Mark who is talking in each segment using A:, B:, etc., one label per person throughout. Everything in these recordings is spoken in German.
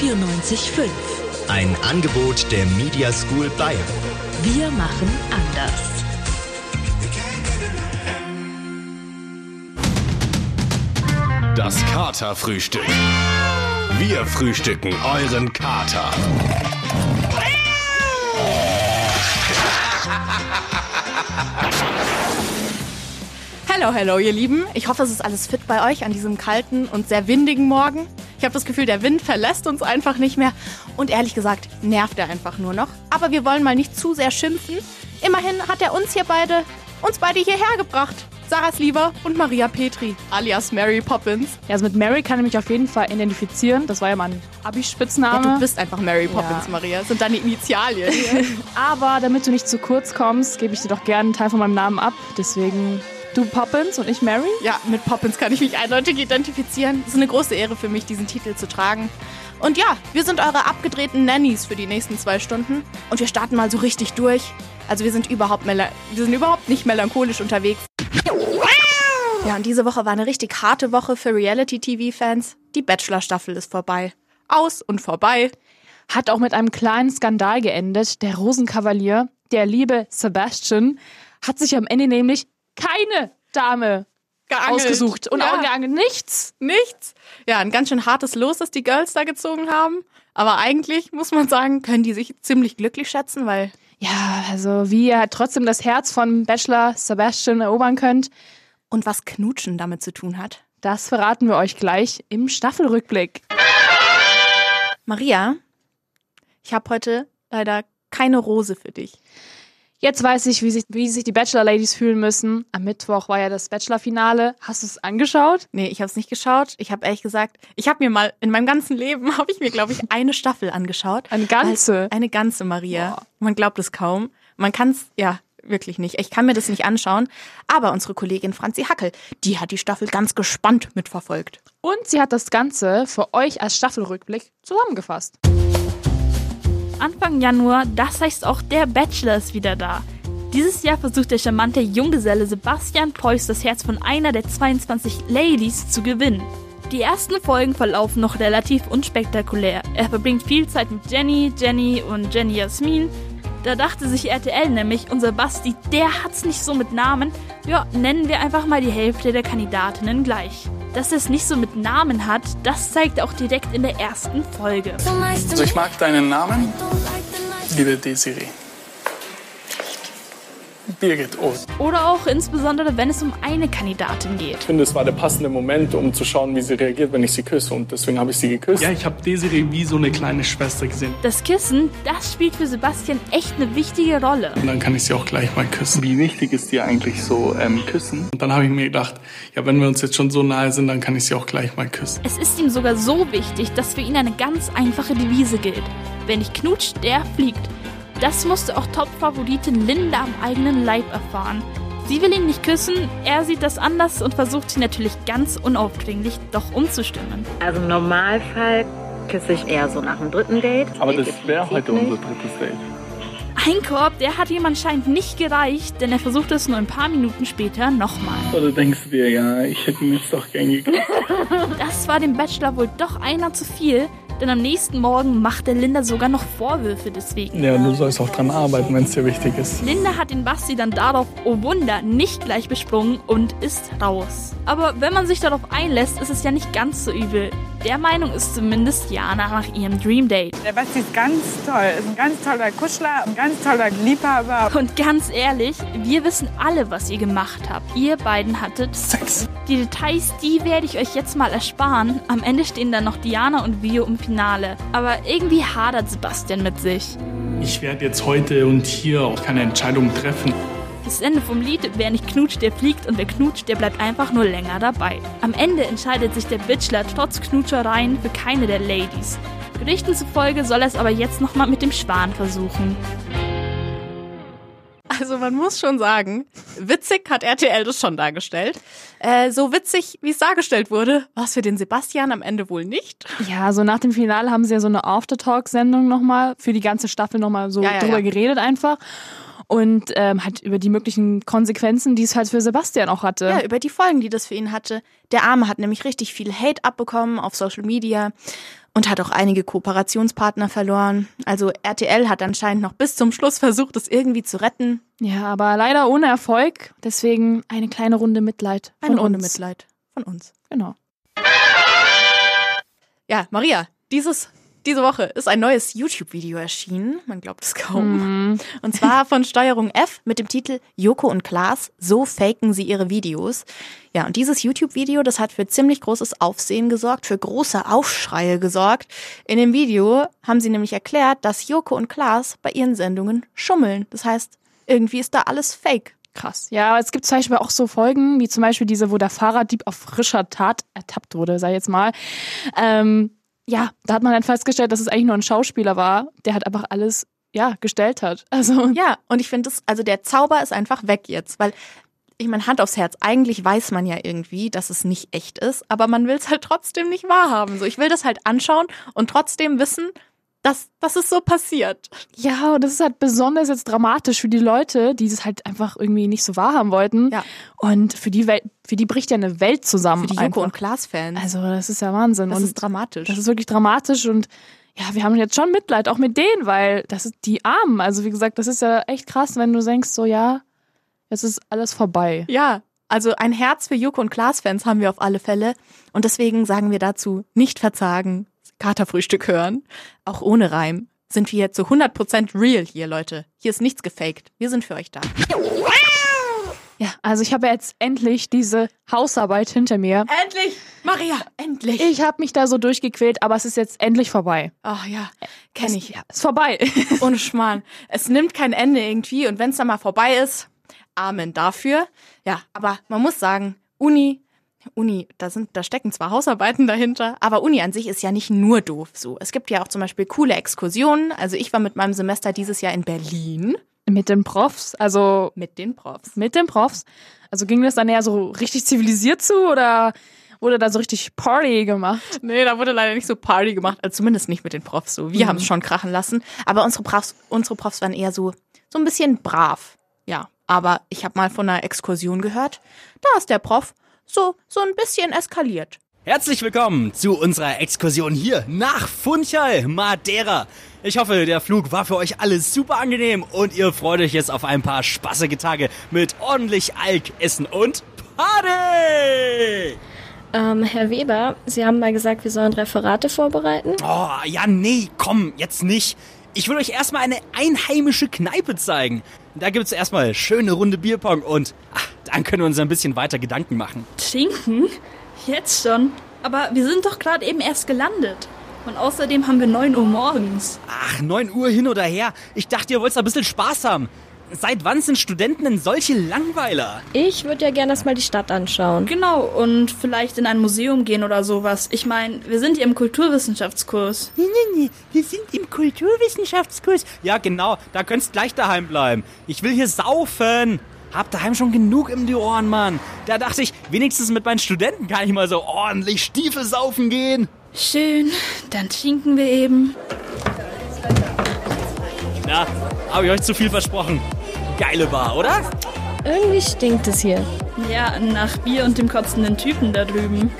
A: 94.5.
B: Ein Angebot der Media School Bayern.
A: Wir machen anders.
C: Das Katerfrühstück. Wir frühstücken euren Kater.
D: Hello, hello, ihr Lieben. Ich hoffe, es ist alles fit bei euch an diesem kalten und sehr windigen Morgen. Ich habe das Gefühl, der Wind verlässt uns einfach nicht mehr. Und ehrlich gesagt, nervt er einfach nur noch. Aber wir wollen mal nicht zu sehr schimpfen. Immerhin hat er uns hier beide, uns beide hierher gebracht. Sarah Slieber und Maria Petri, alias Mary Poppins.
E: Ja, also mit Mary kann ich mich auf jeden Fall identifizieren. Das war ja mein
D: Ja,
E: Abi-Spitzname.
D: du bist einfach Mary Poppins,
E: Ja.
D: Maria. Das sind deine Initialien.
E: Aber damit du nicht zu kurz kommst, gebe ich dir doch gerne einen Teil von meinem Namen ab. Deswegen du Poppins und ich Mary.
D: Ja, mit Poppins kann ich mich eindeutig identifizieren. Es ist eine große Ehre für mich, diesen Titel zu tragen. Und ja, wir sind eure abgedrehten Nannies für die nächsten zwei Stunden. Und wir starten mal so richtig durch. Also wir sind überhaupt, wir sind überhaupt nicht melancholisch unterwegs. Ja, und diese Woche war eine richtig harte Woche für Reality-TV-Fans. Die Bachelor-Staffel ist vorbei. Aus und vorbei.
E: Hat auch mit einem kleinen Skandal geendet. Der Rosenkavalier, der liebe Sebastian, hat sich am Ende nämlich keine Dame
D: Geangelt.
E: ausgesucht. Und
D: ja.
E: auch geangelt. Nichts.
D: Nichts. Ja, ein ganz schön hartes Los, das die Girls da gezogen haben. Aber eigentlich, muss man sagen, können die sich ziemlich glücklich schätzen, weil
E: Ja, also wie ihr halt trotzdem das Herz von Bachelor Sebastian erobern könnt,
D: und was Knutschen damit zu tun hat.
E: das verraten wir euch gleich im Staffelrückblick.
D: Maria, ich habe heute leider keine Rose für dich.
E: Jetzt weiß ich, wie sich, wie sich die Bachelor-Ladies fühlen müssen. Am Mittwoch war ja das Bachelor-Finale. Hast du es angeschaut?
D: Nee, ich habe es nicht geschaut. Ich habe ehrlich gesagt, ich habe mir mal in meinem ganzen Leben habe ich mir glaube ich eine Staffel angeschaut.
E: Eine ganze?
D: Eine ganze Maria. Man glaubt es kaum. Man kann es ja wirklich nicht. Ich kann mir das nicht anschauen. Aber unsere Kollegin Franzi Hackel, die hat die Staffel ganz gespannt mitverfolgt.
E: Und sie hat das Ganze für euch als Staffelrückblick zusammengefasst.
F: Anfang Januar, das heißt auch der Bachelor ist wieder da. Dieses Jahr versucht der charmante Junggeselle Sebastian Preuß das Herz von einer der 22 Ladies zu gewinnen. Die ersten Folgen verlaufen noch relativ unspektakulär. Er verbringt viel Zeit mit Jenny, Jenny und Jenny Jasmin. Da dachte sich RTL nämlich, unser Basti, der hat's nicht so mit Namen. Ja, nennen wir einfach mal die Hälfte der Kandidatinnen gleich. Dass es nicht so mit Namen hat, das zeigt auch direkt in der ersten Folge.
G: Also ich mag deinen Namen, liebe Desiree. Birgit Ost.
F: Oder auch insbesondere, wenn es um eine Kandidatin geht.
G: Ich finde, es war der passende Moment, um zu schauen, wie sie reagiert, wenn ich sie küsse. Und deswegen habe ich sie geküsst.
H: Ja, ich habe Desiree wie so eine kleine Schwester gesehen.
F: Das Kissen, das spielt für Sebastian echt eine wichtige Rolle.
G: Und dann kann ich sie auch gleich mal küssen. Wie wichtig ist dir eigentlich so ähm, Küssen? Und dann habe ich mir gedacht, ja, wenn wir uns jetzt schon so nahe sind, dann kann ich sie auch gleich mal küssen.
F: Es ist ihm sogar so wichtig, dass für ihn eine ganz einfache Devise gilt. Wer nicht knutscht, der fliegt. Das musste auch Top-Favoritin Linda am eigenen Leib erfahren. Sie will ihn nicht küssen, er sieht das anders und versucht sie natürlich ganz unaufdringlich doch umzustimmen.
I: Also im Normalfall küsse ich eher so nach dem dritten Date.
G: Aber das wäre heute unser drittes Date.
F: Ein Korb, der hat ihm anscheinend nicht gereicht, denn er versucht es nur ein paar Minuten später nochmal.
G: Oder denkst du dir, ja, ich hätte ihn jetzt doch gern geküsst?
F: Das war dem Bachelor wohl doch einer zu viel, denn am nächsten Morgen macht der Linda sogar noch Vorwürfe deswegen.
G: Ja, du sollst auch dran arbeiten, wenn es dir wichtig ist.
F: Linda hat den Basti dann darauf, oh Wunder, nicht gleich besprungen und ist raus. Aber wenn man sich darauf einlässt, ist es ja nicht ganz so übel. Der Meinung ist zumindest Jana nach ihrem Dream Date.
J: Der Basti ist ganz toll, ist ein ganz toller Kuschler, ein ganz toller Liebhaber.
F: Und ganz ehrlich, wir wissen alle, was ihr gemacht habt. Ihr beiden hattet Sex. Die Details, die werde ich euch jetzt mal ersparen. Am Ende stehen dann noch Diana und Vio im Finale. Aber irgendwie hadert Sebastian mit sich.
H: Ich werde jetzt heute und hier auch keine Entscheidung treffen.
F: Das Ende vom Lied, wer nicht knutscht, der fliegt und wer knutscht, der bleibt einfach nur länger dabei. Am Ende entscheidet sich der Bachelor trotz Knutschereien für keine der Ladies. Berichten zufolge soll er es aber jetzt nochmal mit dem Schwan versuchen.
D: Also man muss schon sagen, witzig hat RTL das schon dargestellt. Äh, so witzig, wie es dargestellt wurde, war es für den Sebastian am Ende wohl nicht.
E: Ja, so nach dem Finale haben sie ja so eine Aftertalk-Sendung nochmal für die ganze Staffel nochmal so
D: Ja, ja,
E: drüber
D: ja.
E: geredet einfach. Und ähm, halt über die möglichen Konsequenzen, die es halt für Sebastian auch hatte.
D: Ja, über die Folgen, die das für ihn hatte. Der Arme hat nämlich richtig viel Hate abbekommen auf Social Media. und hat auch einige Kooperationspartner verloren. Also RTL hat anscheinend noch bis zum Schluss versucht, es irgendwie zu retten.
E: Ja, aber leider ohne Erfolg. Deswegen eine kleine Runde Mitleid von
D: Eine Runde
E: uns.
D: Mitleid von uns.
E: Genau.
D: Ja, Maria, dieses, diese Woche ist ein neues YouTube-Video erschienen. Man glaubt es kaum. Und zwar von Steuerung F mit dem Titel Joko und Klaas, so faken sie ihre Videos. Ja, und dieses YouTube-Video, das hat für ziemlich großes Aufsehen gesorgt, für große Aufschreie gesorgt. In dem Video haben sie nämlich erklärt, dass Joko und Klaas bei ihren Sendungen schummeln. Das heißt, irgendwie ist da alles fake.
E: Krass. Ja, aber es gibt zum Beispiel auch so Folgen, wie zum Beispiel diese, wo der Fahrraddieb auf frischer Tat ertappt wurde, sag ich jetzt mal. Ähm, ja, da hat man dann festgestellt, dass es eigentlich nur ein Schauspieler war, der hat einfach alles, ja, gestellt hat. Also,
D: Ja, und ich finde das, also der Zauber ist einfach weg jetzt, weil ich meine, Hand aufs Herz, eigentlich weiß man ja irgendwie, dass es nicht echt ist, aber man will es halt trotzdem nicht wahrhaben. So, ich will das halt anschauen und trotzdem wissen, dass, dass es so passiert.
E: ja, und das ist halt besonders jetzt dramatisch für die Leute, die es halt einfach irgendwie nicht so wahrhaben wollten.
D: Ja.
E: Und für die Welt, für die bricht ja eine Welt zusammen.
D: Für die. Joko und Klaas-Fans.
E: Also, das ist ja Wahnsinn.
D: das
E: und
D: ist dramatisch.
E: Das ist wirklich dramatisch und ja, wir haben jetzt schon Mitleid, auch mit denen, weil das ist die Armen. Also wie gesagt, das ist ja echt krass, wenn du denkst, so ja, jetzt ist alles vorbei.
D: ja, also ein Herz für Joko und Klaas-Fans haben wir auf alle Fälle. Und deswegen sagen wir dazu, nicht verzagen, Katerfrühstück hören, auch ohne Reim. Sind wir jetzt zu 100% real hier, Leute. Hier ist nichts gefaked. Wir sind für euch da.
E: Ja, also ich habe jetzt endlich diese Hausarbeit hinter mir.
D: Endlich! Maria, endlich!
E: Ich habe mich da so durchgequält, aber es ist jetzt endlich vorbei.
D: Ach ja, kenne ich.
E: Ja, ist vorbei.
D: Ohne Schmarrn. Es nimmt kein Ende irgendwie und wenn es dann mal vorbei ist, Amen dafür. Ja, aber man muss sagen, Uni, Uni, da sind, da stecken zwar Hausarbeiten dahinter, aber Uni an sich ist ja nicht nur doof so. Es gibt ja auch zum Beispiel coole Exkursionen. Also ich war mit meinem Semester dieses Jahr in Berlin
E: mit den Profs, also
D: mit den Profs.
E: mit den Profs. Also ging das dann eher so richtig zivilisiert zu oder wurde da so richtig Party gemacht?
D: Nee, da wurde leider nicht so Party gemacht, also zumindest nicht mit den Profs so. Wir
E: Mhm.
D: haben es schon krachen lassen, aber unsere Profs, unsere Profs waren eher so so ein bisschen brav. Ja, aber ich habe mal von einer Exkursion gehört, da ist der Prof so so ein bisschen eskaliert.
B: Herzlich willkommen zu unserer Exkursion hier nach Funchal, Madeira. Ich hoffe, der Flug war für euch alle super angenehm und ihr freut euch jetzt auf ein paar spaßige Tage mit ordentlich Alk, Essen und Party!
K: Ähm, Herr Weber, Sie haben mal gesagt, wir sollen Referate vorbereiten.
B: Oh, ja, nee, komm, jetzt nicht. Ich will euch erstmal eine einheimische Kneipe zeigen. Da gibt's erstmal schöne Runde Bierpong und ach, dann können wir uns ein bisschen weiter Gedanken machen.
F: Trinken? Jetzt schon? Aber wir sind doch gerade eben erst gelandet. Und außerdem haben wir 9 Uhr morgens.
B: Ach, 9 Uhr hin oder her. Ich dachte, ihr wollt ein bisschen Spaß haben. Seit wann sind Studenten denn solche Langweiler?
K: Ich würde ja gerne erstmal die Stadt anschauen.
F: Genau, und vielleicht in ein Museum gehen oder sowas. Ich meine, wir sind hier im Kulturwissenschaftskurs.
B: Nee, nee, nee, wir sind im Kulturwissenschaftskurs. Ja, genau, da könntest gleich daheim bleiben. Ich will hier saufen. Hab daheim schon genug um die Ohren, Mann. Da dachte ich, wenigstens mit meinen Studenten kann ich mal so ordentlich Stiefel saufen gehen.
F: Schön, dann trinken wir eben.
B: Na, habe ich euch zu viel versprochen. Geile Bar, oder?
K: Irgendwie stinkt es hier.
F: Ja, nach Bier und dem kotzenden Typen da drüben.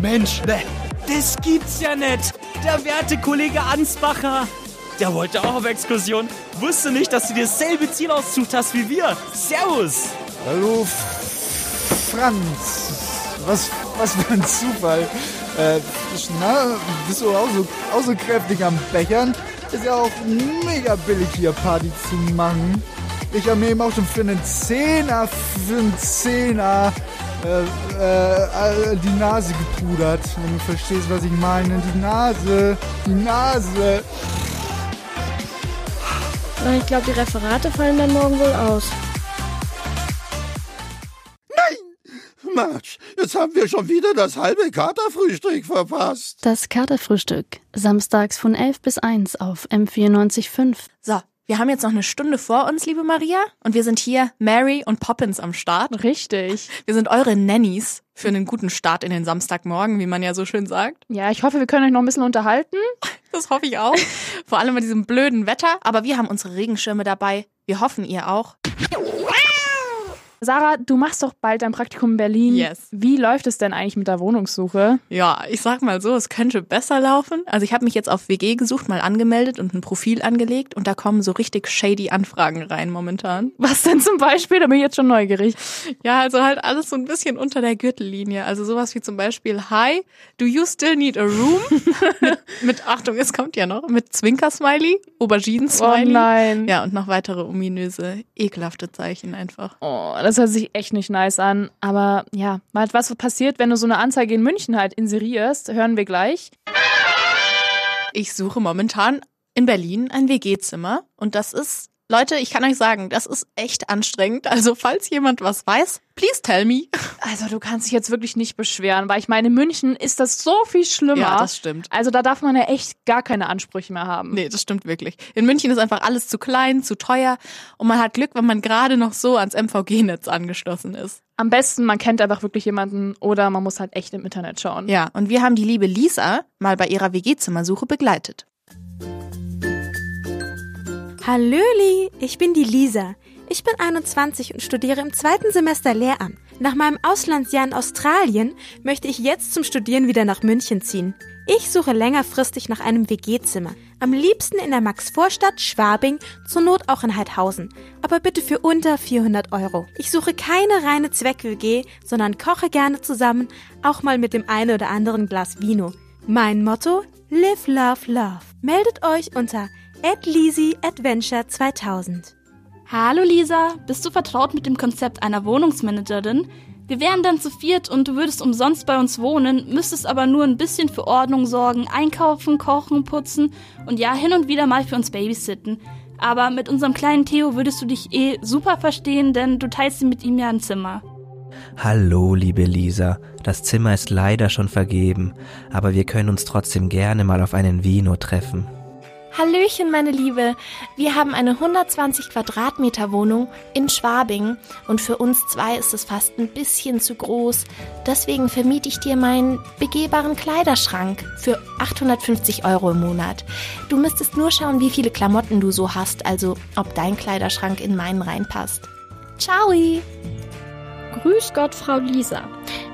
B: Mensch, ne, das gibt's ja nicht. Der werte Kollege Ansbacher. Der wollte auch auf Exkursion. Wusste nicht, dass du dir dasselbe Ziel ausgesucht hast wie wir. Servus.
L: Hallo, Franz. Was, was für ein Zufall. Äh, na, bist du auch so, auch so kräftig am Bechern? Ist ja auch mega billig hier Party zu machen. Ich habe mir eben auch schon für einen Zehner, für einen Zehner äh, äh, die Nase gepudert. Wenn du verstehst, was ich meine. Die Nase, die Nase.
K: Na, Ich glaube, die Referate fallen dann morgen wohl aus.
M: Mensch, jetzt haben wir schon wieder das halbe Katerfrühstück verpasst.
N: Das Katerfrühstück. Samstags von 11 bis 1 auf M94.5.
D: So, wir haben jetzt noch eine Stunde vor uns, liebe Maria, und wir sind hier Mary und Poppins am Start.
E: Richtig.
D: Wir sind eure Nannies für einen guten Start in den Samstagmorgen, wie man ja so schön sagt.
E: Ja, ich hoffe, wir können euch noch ein bisschen unterhalten.
D: Das hoffe ich auch. Vor allem bei diesem blöden Wetter. Aber wir haben unsere Regenschirme dabei. Wir hoffen, ihr auch.
E: Sarah, du machst doch bald dein Praktikum in Berlin.
D: Yes.
E: Wie läuft es denn eigentlich mit der Wohnungssuche?
D: Ja, ich sag mal so, es könnte besser laufen. Also ich habe mich jetzt auf WG gesucht, mal angemeldet und ein Profil angelegt und da kommen so richtig shady Anfragen rein momentan.
E: Was denn zum Beispiel? Da bin ich jetzt schon neugierig.
D: Ja, also halt alles so ein bisschen unter der Gürtellinie. Also sowas wie zum Beispiel, hi, do you still need a room? mit, mit, Achtung, es kommt ja noch, mit Zwinker-Smiley, Auberginen-Smiley.
E: Oh nein.
D: Ja, und noch weitere ominöse, ekelhafte Zeichen einfach.
E: Oh, das hört sich echt nicht nice an. Aber ja, was passiert, wenn du so eine Anzeige in München halt inserierst, hören wir gleich.
D: Ich suche momentan in Berlin ein WG-Zimmer und das ist Leute, ich kann euch sagen, das ist echt anstrengend. Also falls jemand was weiß, please tell me.
E: Also du kannst dich jetzt wirklich nicht beschweren, weil ich meine, in München ist das so viel schlimmer.
D: Ja, das stimmt.
E: Also da darf man ja echt gar keine Ansprüche mehr haben.
D: Nee, das stimmt wirklich. In München ist einfach alles zu klein, zu teuer und man hat Glück, wenn man gerade noch so ans MVG-Netz angeschlossen ist.
E: Am besten, man kennt einfach wirklich jemanden oder man muss halt echt im Internet schauen.
D: Ja, und wir haben die liebe Lisa mal bei ihrer WG-Zimmersuche begleitet.
O: Hallöli, ich bin die Lisa. Ich bin 21 und studiere im zweiten Semester Lehramt. Nach meinem Auslandsjahr in Australien möchte ich jetzt zum Studieren wieder nach München ziehen. Ich suche längerfristig nach einem WG-Zimmer. Am liebsten in der Maxvorstadt, Schwabing, zur Not auch in Heidhausen. Aber bitte für unter 400 Euro. Ich suche keine reine Zweck-WG, sondern koche gerne zusammen, auch mal mit dem einen oder anderen Glas Vino. Mein Motto? Live, Love, Love. Meldet euch unter at Lisi Adventure 2000.
F: Hallo Lisa, bist du vertraut mit dem Konzept einer Wohnungsmanagerin? Wir wären dann zu viert und du würdest umsonst bei uns wohnen, müsstest aber nur ein bisschen für Ordnung sorgen, einkaufen, kochen, putzen und ja, hin und wieder mal für uns babysitten. Aber mit unserem kleinen Theo würdest du dich eh super verstehen, denn du teilst mit ihm ja ein Zimmer.
P: Hallo, liebe Lisa. Das Zimmer ist leider schon vergeben, aber wir können uns trotzdem gerne mal auf einen Vino treffen.
Q: Hallöchen, meine Liebe. Wir haben eine 120 Quadratmeter Wohnung in Schwabing und für uns zwei ist es fast ein bisschen zu groß. Deswegen vermiete ich dir meinen begehbaren Kleiderschrank für 850 Euro im Monat. Du müsstest nur schauen, wie viele Klamotten du so hast, also ob dein Kleiderschrank in meinen reinpasst. Ciao!
K: Grüß Gott, Frau Lisa.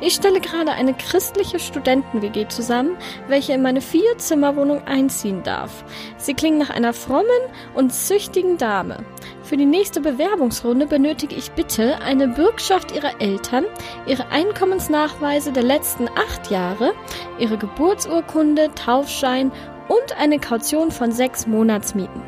K: Ich stelle gerade eine christliche Studenten-WG zusammen, welche in meine Vier-Zimmer-Wohnung einziehen darf. Sie klingen nach einer frommen und züchtigen Dame. Für die nächste Bewerbungsrunde benötige ich bitte eine Bürgschaft Ihrer Eltern, Ihre Einkommensnachweise der letzten acht Jahre, Ihre Geburtsurkunde, Taufschein und eine Kaution von sechs Monatsmieten.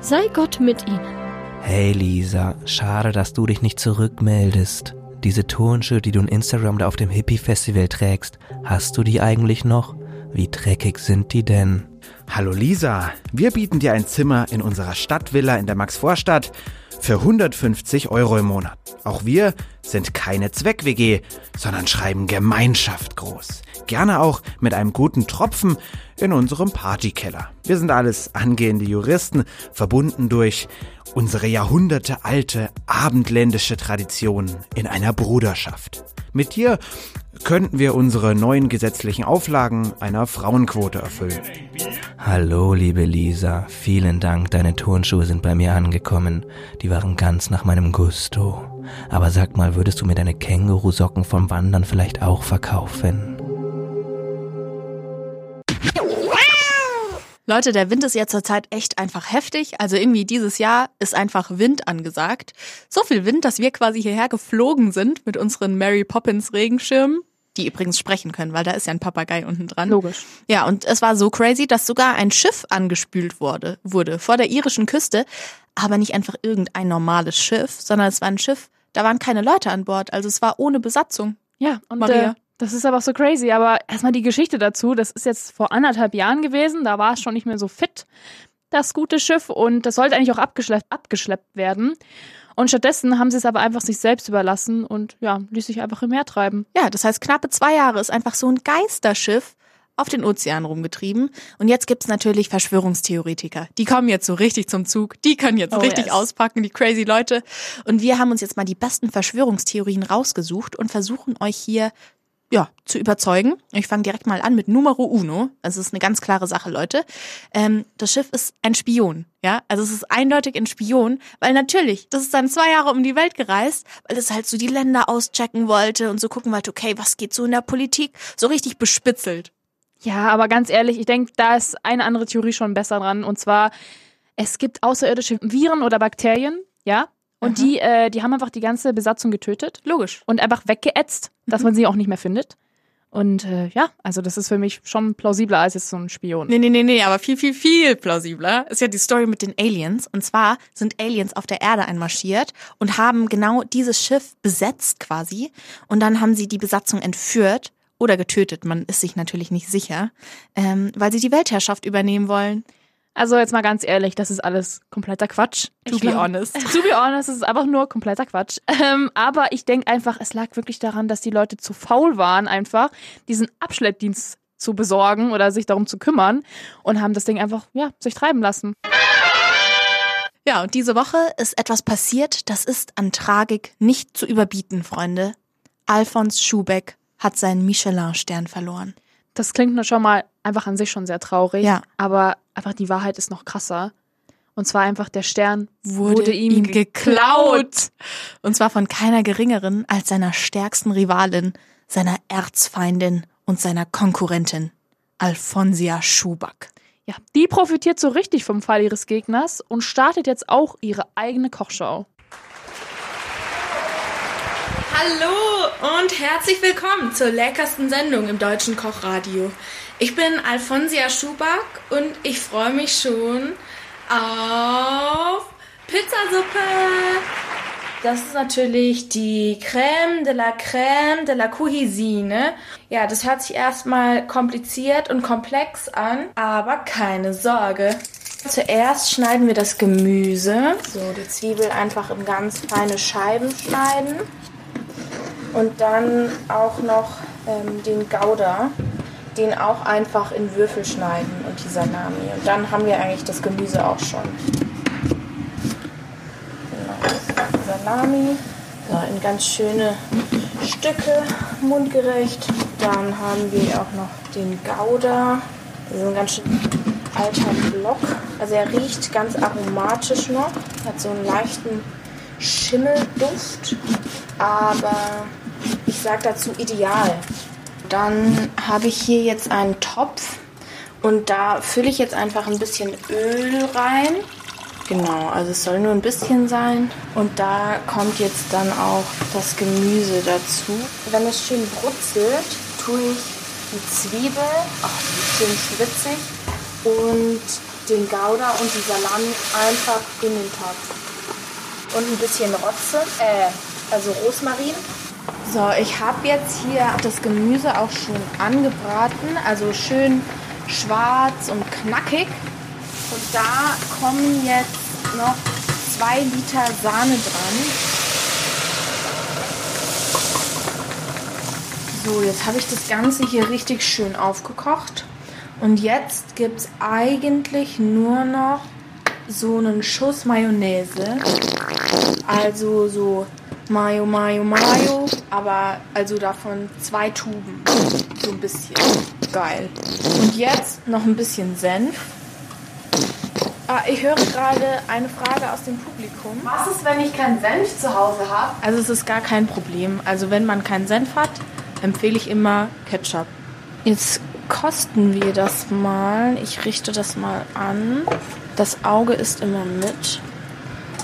K: Sei Gott mit Ihnen.
P: Hey Lisa, schade, dass du dich nicht zurückmeldest. Diese Turnschuhe, die du in Instagram da auf dem Hippie-Festival trägst, hast du die eigentlich noch? Wie dreckig sind die denn?
R: Hallo Lisa, wir bieten dir ein Zimmer in unserer Stadtvilla in der Maxvorstadt für 150 Euro im Monat. Auch wir sind keine Zweck-WG, sondern schreiben Gemeinschaft groß. Gerne auch mit einem guten Tropfen in unserem Partykeller. Wir sind alles angehende Juristen, verbunden durch unsere jahrhundertealte abendländische Tradition in einer Bruderschaft. Mit dir könnten wir unsere neuen gesetzlichen Auflagen einer Frauenquote erfüllen.
P: Hallo, liebe Lisa. Vielen Dank, deine Turnschuhe sind bei mir angekommen. Die waren ganz nach meinem Gusto. Aber sag mal, würdest du mir deine Kängurusocken vom Wandern vielleicht auch verkaufen?
D: Leute, der Wind ist ja zurzeit echt einfach heftig. Also irgendwie dieses Jahr ist einfach Wind angesagt. So viel Wind, dass wir quasi hierher geflogen sind mit unseren Mary Poppins Regenschirmen, die übrigens sprechen können, weil da ist ja ein Papagei unten dran.
E: Logisch.
D: Ja, und es war so crazy, dass sogar ein Schiff angespült wurde, wurde vor der irischen Küste, aber nicht einfach irgendein normales Schiff, sondern es war ein Schiff, da waren keine Leute an Bord, also es war ohne Besatzung.
E: Ja, und
D: Maria.
E: Äh, das ist aber so crazy. Aber erstmal die Geschichte dazu. Das ist jetzt vor anderthalb Jahren gewesen. Da war es schon nicht mehr so fit, das gute Schiff. Und das sollte eigentlich auch abgeschleppt, abgeschleppt werden. Und stattdessen haben sie es aber einfach sich selbst überlassen und ja, ließ sich einfach im Meer treiben.
D: Ja, das heißt, knappe zwei Jahre ist einfach so ein Geisterschiff auf den Ozean rumgetrieben. Und jetzt gibt's natürlich Verschwörungstheoretiker. Die kommen jetzt so richtig zum Zug. Die können jetzt
E: Oh,
D: richtig
E: yes.
D: auspacken, die crazy Leute. Und wir haben uns jetzt mal die besten Verschwörungstheorien rausgesucht und versuchen euch hier
S: ja, zu überzeugen. Ich fange direkt mal an mit Numero Uno. Es ist eine ganz klare Sache, Leute. Ähm, das Schiff ist ein Spion, ja. Also es ist eindeutig ein Spion, weil natürlich, das ist dann zwei Jahre um die Welt gereist, weil es halt so die Länder auschecken wollte und so gucken wollte, okay, was geht so in der Politik? So richtig bespitzelt.
E: Ja, aber ganz ehrlich, ich denke, da ist eine andere Theorie schon besser dran. Und zwar, es gibt außerirdische Viren oder Bakterien, ja. Und die, äh, die haben einfach die ganze Besatzung getötet.
S: Logisch.
E: Und einfach weggeätzt, dass man sie auch nicht mehr findet. Und äh, ja, also das ist für mich schon plausibler als jetzt so ein Spion.
S: Nee, nee, nee, nee, aber viel, viel, viel plausibler ist ja die Story mit den Aliens. Und zwar sind Aliens auf der Erde einmarschiert und haben genau dieses Schiff besetzt quasi. Und dann haben sie die Besatzung entführt oder getötet. Man ist sich natürlich nicht sicher, ähm, weil sie die Weltherrschaft übernehmen wollen.
E: Also jetzt mal ganz ehrlich, das ist alles kompletter Quatsch.
S: To
E: Ich
S: be
E: glaub-
S: honest.
E: To be honest, es ist einfach nur kompletter Quatsch. Ähm, aber ich denke einfach, es lag wirklich daran, dass die Leute zu faul waren, einfach diesen Abschleppdienst zu besorgen oder sich darum zu kümmern und haben das Ding einfach, ja, sich treiben lassen.
S: Ja, und diese Woche ist etwas passiert, das ist an Tragik nicht zu überbieten, Freunde. Alphonse Schubeck hat seinen Michelin-Stern verloren.
E: Das klingt nur schon mal einfach an sich schon sehr traurig.
S: Ja.
E: Aber einfach die Wahrheit ist noch krasser. Und zwar einfach der Stern
S: Wurde,
E: wurde, ihm,
S: ihm geklaut. Und zwar von keiner geringeren als seiner stärksten Rivalin, seiner Erzfeindin und seiner Konkurrentin, Alfonsia Schuback.
E: Ja, die profitiert so richtig vom Fall ihres Gegners und startet jetzt auch ihre eigene Kochshow.
D: Hallo und herzlich willkommen zur leckersten Sendung im deutschen Kochradio. Ich bin Alfonsia Schuback und ich freue mich schon auf Pizzasuppe. Das ist natürlich die Crème de la Crème de la Cuisine. Ja, das hört sich erstmal kompliziert und komplex an, aber keine Sorge. Zuerst schneiden wir das Gemüse. So, die Zwiebel einfach in ganz feine Scheiben schneiden. Und dann auch noch ähm, den Gouda, den auch einfach in Würfel schneiden und die Salami. Und dann haben wir eigentlich das Gemüse auch schon. Genau, Salami, so, in ganz schöne Stücke, mundgerecht. Dann haben wir auch noch den Gouda. Das ist ein ganz schön alter Block. Also er riecht ganz aromatisch noch, hat so einen leichten Schimmelduft, aber ich sag dazu ideal. Dann habe ich hier jetzt einen Topf und da fülle ich jetzt einfach ein bisschen Öl rein. Genau, also es soll nur ein bisschen sein. Und da kommt jetzt dann auch das Gemüse dazu. Wenn es schön brutzelt, tue ich die Zwiebel, ach, die ist ziemlich witzig, und den Gouda und die Salami einfach in den Topf. Und ein bisschen Rotze, äh, also Rosmarin. So, ich habe jetzt hier das Gemüse auch schon angebraten, also schön schwarz und knackig. Und da kommen jetzt noch zwei Liter Sahne dran. So, jetzt habe ich das Ganze hier richtig schön aufgekocht. Und jetzt gibt es eigentlich nur noch so einen Schuss Mayonnaise. Also so Mayo, Mayo, Mayo. Aber also davon zwei Tuben. So ein bisschen. Geil. Und jetzt noch ein bisschen Senf. Ah, ich höre gerade eine Frage aus dem Publikum. Was ist, wenn ich keinen Senf zu Hause habe? Also es ist gar kein Problem. Also wenn man keinen Senf hat, empfehle ich immer Ketchup. Jetzt kosten wir das mal. Ich richte das mal an. Das Auge ist immer mit.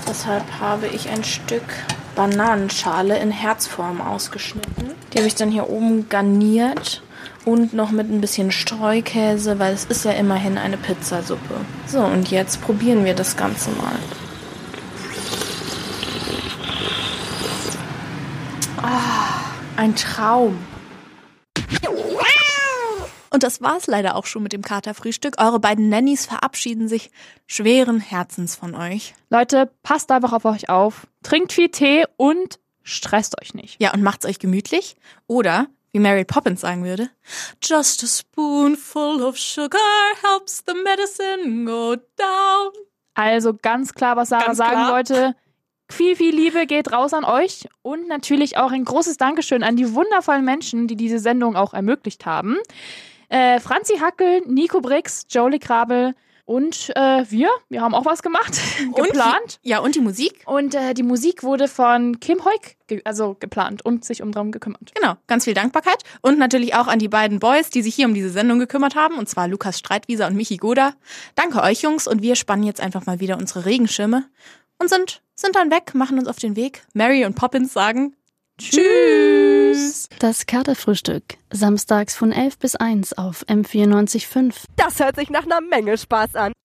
D: Deshalb habe ich ein Stück Bananenschale in Herzform ausgeschnitten. Die habe ich dann hier oben garniert und noch mit ein bisschen Streukäse, weil es ist ja immerhin eine Pizzasuppe. So, und jetzt probieren wir das Ganze mal. Ah, ein Traum. Und das war's leider auch schon mit dem Katerfrühstück. Eure beiden Nannies verabschieden sich schweren Herzens von euch.
E: Leute, passt einfach auf euch auf. Trinkt viel Tee und stresst euch nicht.
S: Ja, und macht's euch gemütlich. Oder, wie Mary Poppins sagen würde, Just a spoonful of sugar helps the medicine go down.
E: Also ganz klar, was Sarah
S: Ganz
E: sagen
S: klar.
E: wollte. Viel, viel Liebe geht raus an euch und natürlich auch ein großes Dankeschön an die wundervollen Menschen, die diese Sendung auch ermöglicht haben. Äh, Franzi Hackel, Nico Brix, Jolie Krabel und äh, wir, wir haben auch was gemacht, geplant.
D: ja, und die Musik?
E: Und äh, die Musik wurde von Kim Heuk ge also geplant und sich um drum gekümmert.
D: Genau, ganz viel Dankbarkeit. Und natürlich auch an die beiden Boys, die sich hier um diese Sendung gekümmert haben, und zwar Lukas Streitwieser und Michi Goda. Danke euch, Jungs, und wir spannen jetzt einfach mal wieder unsere Regenschirme und sind, sind dann weg, machen uns auf den Weg. Mary und Poppins sagen Tschüss.
N: Das Katerfrühstück. Samstags von 11 bis 1 auf M94.5.
T: Das hört sich nach einer Menge Spaß an.